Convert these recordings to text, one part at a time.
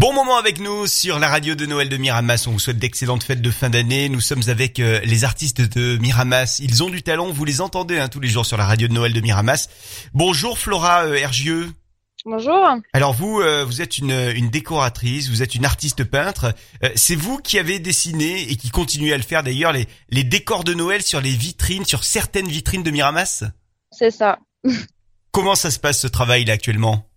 Bon moment avec nous sur la radio de Noël de Miramas. On vous souhaite d'excellentes fêtes de fin d'année. Nous sommes avec euh, les artistes de Miramas. Ils ont du talent. Vous les entendez hein, tous les jours sur la radio de Noël de Miramas. Bonjour Flora euh, Hergieux. Bonjour. Alors vous, euh, vous êtes une, une décoratrice, vous êtes une artiste peintre. C'est vous qui avez dessiné et qui continuez à le faire d'ailleurs les, les décors de Noël sur les vitrines, sur certaines vitrines de Miramas? C'est ça. Comment ça se passe ce travail là actuellement?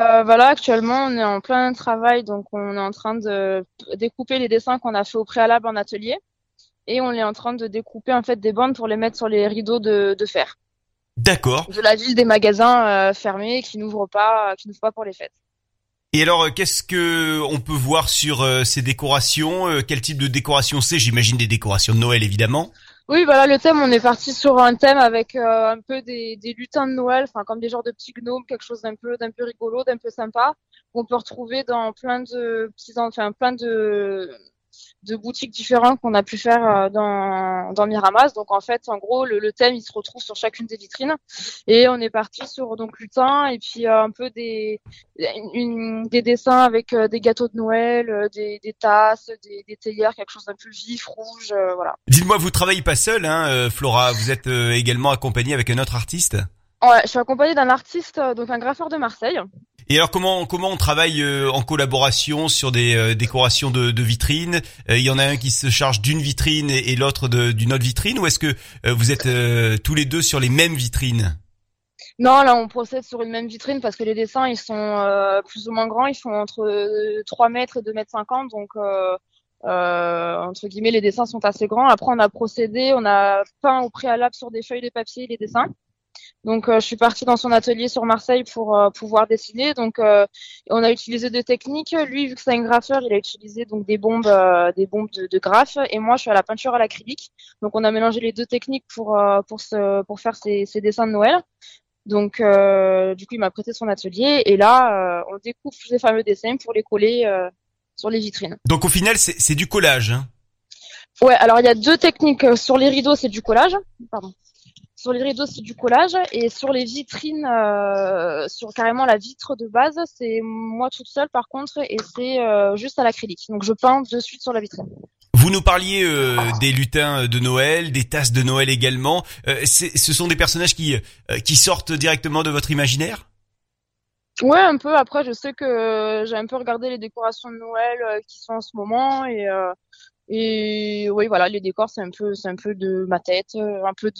Euh, voilà, actuellement, on est en plein travail, donc on est en train de découper les dessins qu'on a fait au préalable en atelier, et on est en train de découper en fait des bandes pour les mettre sur les rideaux de, de fer D'accord. de la ville des magasins euh, fermés qui n'ouvrent pas, qui n'ouvrent pas pour les fêtes. Et alors, euh, qu'est-ce que on peut voir sur euh, ces décorations? Quel type de décoration c'est? J'imagine des décorations de Noël, évidemment. Oui, voilà, le thème, on est parti sur un thème avec euh, un peu des, lutins de Noël, enfin comme des genres de petits gnomes, quelque chose d'un peu d'un peu rigolo, d'un peu sympa, qu'on peut retrouver dans plein de petits, enfin plein de de boutiques différentes qu'on a pu faire euh, dans dans Miramas. Donc en fait, en gros, le, le thème, il se retrouve sur chacune des vitrines, et on est parti sur donc lutins et puis euh, un peu des une- des dessins avec euh, des gâteaux de Noël, des, des tasses, des, des théières, quelque chose d'un peu vif, rouge, euh, voilà. Dites-moi, vous travaillez pas seul, hein, Flora Vous êtes également accompagnée avec un autre artiste? Ouais, je suis accompagnée d'un artiste, donc un graffeur de Marseille. Et alors, comment comment on travaille euh, en collaboration sur des euh, décorations de, de vitrines? Euh, Il y en a un qui se charge d'une vitrine et, l'autre d'une autre vitrine, ou est-ce que vous êtes tous les deux sur les mêmes vitrines? Non, là, on procède sur une même vitrine parce que les dessins, ils sont euh, plus ou moins grands. Ils font entre euh, 3 mètres et 2 mètres 50. Donc, euh, euh, entre guillemets, les dessins sont assez grands. Après, on a procédé, on a peint au préalable sur des feuilles de papier les dessins. Donc, euh, je suis partie dans son atelier sur Marseille pour euh, pouvoir dessiner. Donc, euh, on a utilisé deux techniques. Lui, vu que c'est un graffeur, il a utilisé donc des bombes, euh, des bombes de, de graphe. Et moi, je suis à la peinture à l'acrylique. Donc, on a mélangé les deux techniques pour euh, pour se, pour faire ces, ces dessins de Noël. Donc, euh, du coup, il m'a prêté son atelier et là, euh, on découpe ces fameux dessins pour les coller euh, sur les vitrines. Donc au final, c'est du collage. Hein? Ouais, alors il y a deux techniques. Sur les rideaux, c'est du collage. Pardon. Sur les rideaux, c'est du collage et sur les vitrines, euh, sur carrément la vitre de base, c'est moi toute seule par contre et c'est euh, juste à l'acrylique. Donc je peins de suite sur la vitrine. Vous nous parliez euh, des lutins de Noël, des tasses de Noël également. Ce sont des personnages qui qui sortent directement de votre imaginaire? Ouais, un peu. Après, je sais que j'ai un peu regardé les décorations de Noël qui sont en ce moment et et oui, voilà, les décors c'est un peu c'est un peu de ma tête, euh, un peu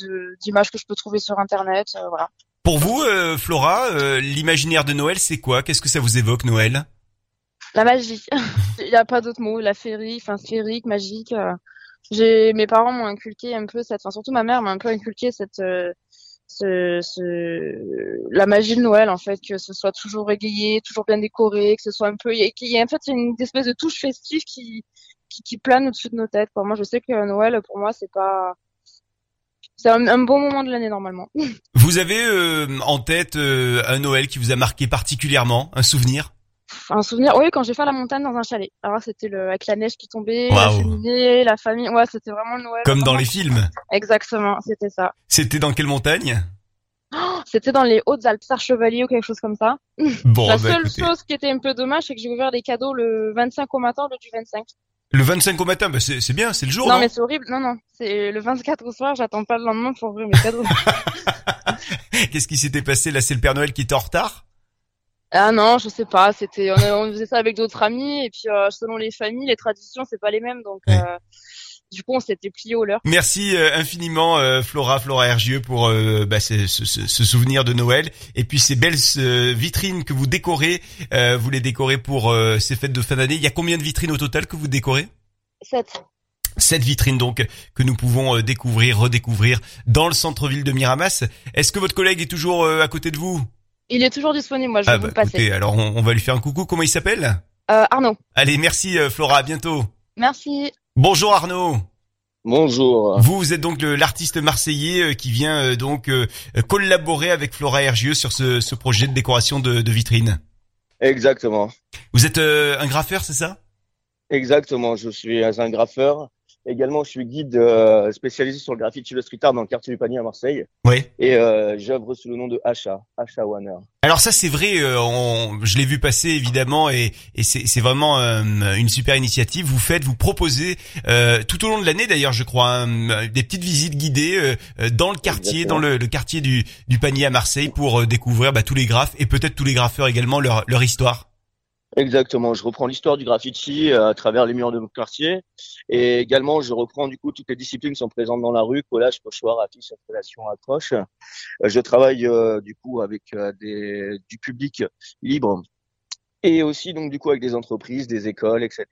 d'images que je peux trouver sur internet, euh, voilà. Pour vous, euh, Flora, euh, l'imaginaire de Noël, c'est quoi? Qu'est-ce que ça vous évoque Noël? La magie. Il y a pas d'autre mot, la féerie, enfin sphérique, magique. J'ai mes parents m'ont inculqué un peu cette, enfin surtout ma mère m'a un peu inculqué cette ce, ce, la magie de Noël en fait, que ce soit toujours égayé, toujours bien décoré, que ce soit un peu, qu'il y a en fait une espèce de touche festive qui qui, qui plane au-dessus de nos têtes. Quoi. Moi, je sais que Noël pour moi c'est pas, c'est un, un bon moment de l'année normalement. Vous avez euh, en tête euh, un Noël qui vous a marqué particulièrement, un souvenir? Un souvenir, oui, quand j'ai fait la montagne dans un chalet. Alors c'était le avec la neige qui tombait, la Waouh. cheminée, la famille. Ouais, c'était vraiment Noël. Comme dans les films. Exactement, c'était ça. C'était dans quelle montagne? C'était dans les Hautes-Alpes, Sarre-Chevalier ou quelque chose comme ça. Bon, la bah, seule écoutez, chose qui était un peu dommage, c'est que j'ai ouvert les cadeaux le 25 au matin, le du 25. Le 25 au matin, bah, c'est bien, c'est le jour, non, non, mais c'est horrible. Non, non. C'est le 24 au soir, j'attends pas le lendemain pour ouvrir mes cadeaux. Qu'est-ce qui s'était passé là? C'est le Père Noël qui était en retard? Ah non, je sais pas. C'était, on, on faisait ça avec d'autres amis et puis euh, selon les familles, les traditions, c'est pas les mêmes. Donc, Ouais. euh, du coup, on s'était plié au leur. Merci euh, infiniment euh, Flora, Flora Hergieux pour euh, bah, ce, ce- ce- souvenir de Noël et puis ces belles euh, vitrines que vous décorez. euh, vous les décorez pour euh, ces fêtes de fin d'année. Il y a combien de vitrines au total que vous décorez? 7. Cette vitrine donc que nous pouvons euh, découvrir, redécouvrir dans le centre-ville de Miramas. Est-ce que votre collègue est toujours euh, à côté de vous? Il est toujours disponible. Moi, je vais Ah vous bah le passer. écoutez, alors on, on va lui faire un coucou. Comment il s'appelle? Euh, Arnaud. Allez, merci euh, Flora, à bientôt. Merci. Bonjour Arnaud. Bonjour. Vous, vous êtes donc l'artiste marseillais euh, qui vient euh, donc euh, collaborer avec Flora Hergieux sur ce, ce projet de décoration de, de vitrine. Exactement. Vous êtes un graffeur, c'est ça? Exactement. Je suis un graffeur Également, je suis guide euh, spécialisé sur le graffiti et le street art dans le quartier du Panier à Marseille. Oui. Et euh, j'œuvre sous le nom de Hacha, Hacha Warner. Alors ça c'est vrai, euh, on- je l'ai vu passer évidemment et, et c'est vraiment euh, une super initiative. Vous faites, vous proposez euh, tout au long de l'année d'ailleurs, je crois, hein, des petites visites guidées euh, euh, dans le quartier, Exactement. dans le, le quartier du, du panier à Marseille pour euh, découvrir bah, tous les graphes et peut-être tous les graffeurs également leur, leur histoire. Exactement, je reprends l'histoire du graffiti euh, à travers les murs de mon quartier. Et également, je reprends du coup toutes les disciplines qui sont présentes dans la rue, collage, pochoir, affiche, installation, accroche. Euh, je travaille euh, du coup avec euh, des, du public libre et aussi donc du coup avec des entreprises, des écoles, etc.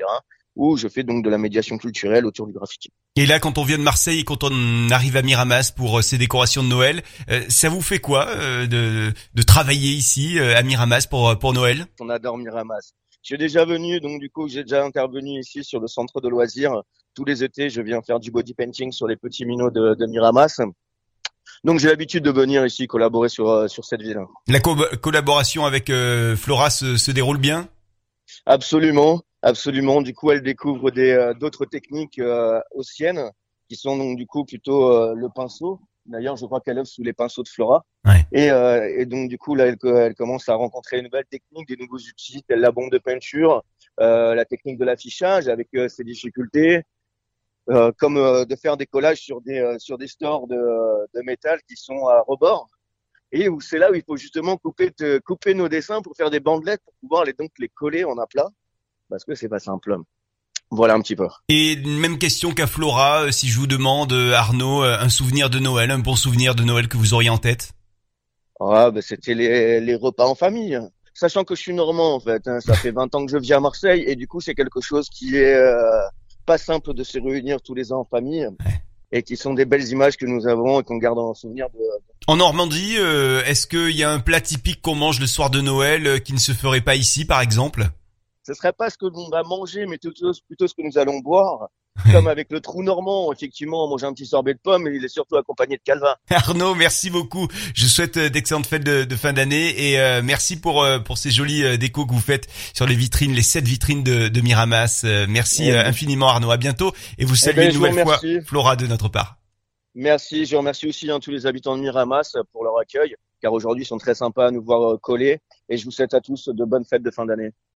où je fais donc de la médiation culturelle autour du graffiti. Et là, quand on vient de Marseille et quand on arrive à Miramas pour euh, ces décorations de Noël, euh, ça vous fait quoi euh, de, de travailler ici à Miramas pour, pour Noël? On adore Miramas. Je suis déjà venu, donc du coup j'ai déjà intervenu ici sur le centre de loisirs. Tous les étés, je viens faire du body painting sur les petits minots de, de Miramas. Donc j'ai l'habitude de venir ici collaborer sur, sur cette ville. La co- collaboration avec euh, Flora se, se déroule bien? Absolument, absolument. Du coup, elle découvre des euh, d'autres techniques euh, ossiennes qui sont donc du coup plutôt euh, le pinceau. D'ailleurs, je crois qu'elle œuvre sous les pinceaux de Flora. Ouais. Et, euh, et donc du coup, là, elle, elle commence à rencontrer une nouvelle technique, des nouveaux outils, tels la bombe de peinture, euh, la technique de l'affichage avec euh, ses difficultés, euh, comme euh, de faire des collages sur des euh, sur des stores de, de métal qui sont à rebord. Et où c'est là où il faut justement couper te- couper nos dessins pour faire des bandelettes pour pouvoir les donc les coller en aplat parce que c'est pas simple. Voilà un petit peu. Et une même question qu'à Flora, euh, si je vous demande, euh, Arnaud, euh, un souvenir de Noël, un bon souvenir de Noël que vous auriez en tête? Ah, bah, c'était les, les repas en famille. Sachant que je suis normand, en fait. hein. Ça fait 20 ans que je vis à Marseille et du coup, c'est quelque chose qui est euh, pas simple de se réunir tous les ans en famille et qui sont des belles images que nous avons et qu'on garde en souvenir de, En Normandie, euh, est-ce qu'il y a un plat typique qu'on mange le soir de Noël euh, qui ne se ferait pas ici, par exemple? Ce serait pas ce que l'on va manger, mais plutôt, plutôt ce que nous allons boire. Comme avec le trou normand, effectivement, on mange un petit sorbet de pomme, et il est surtout accompagné de calvin. Arnaud, merci beaucoup. Je souhaite euh, d'excellentes fêtes de, de fin d'année et euh, merci pour euh, pour ces jolis euh, décos que vous faites sur les vitrines, les sept vitrines de, de Miramas. Euh, merci Ouais. euh, infiniment Arnaud. À bientôt et vous Eh saluez ben, une nouvelle fois. Flora de notre part. Merci, je remercie aussi hein, tous les habitants de Miramas pour leur accueil, car aujourd'hui ils sont très sympas à nous voir coller, et je vous souhaite à tous de bonnes fêtes de fin d'année.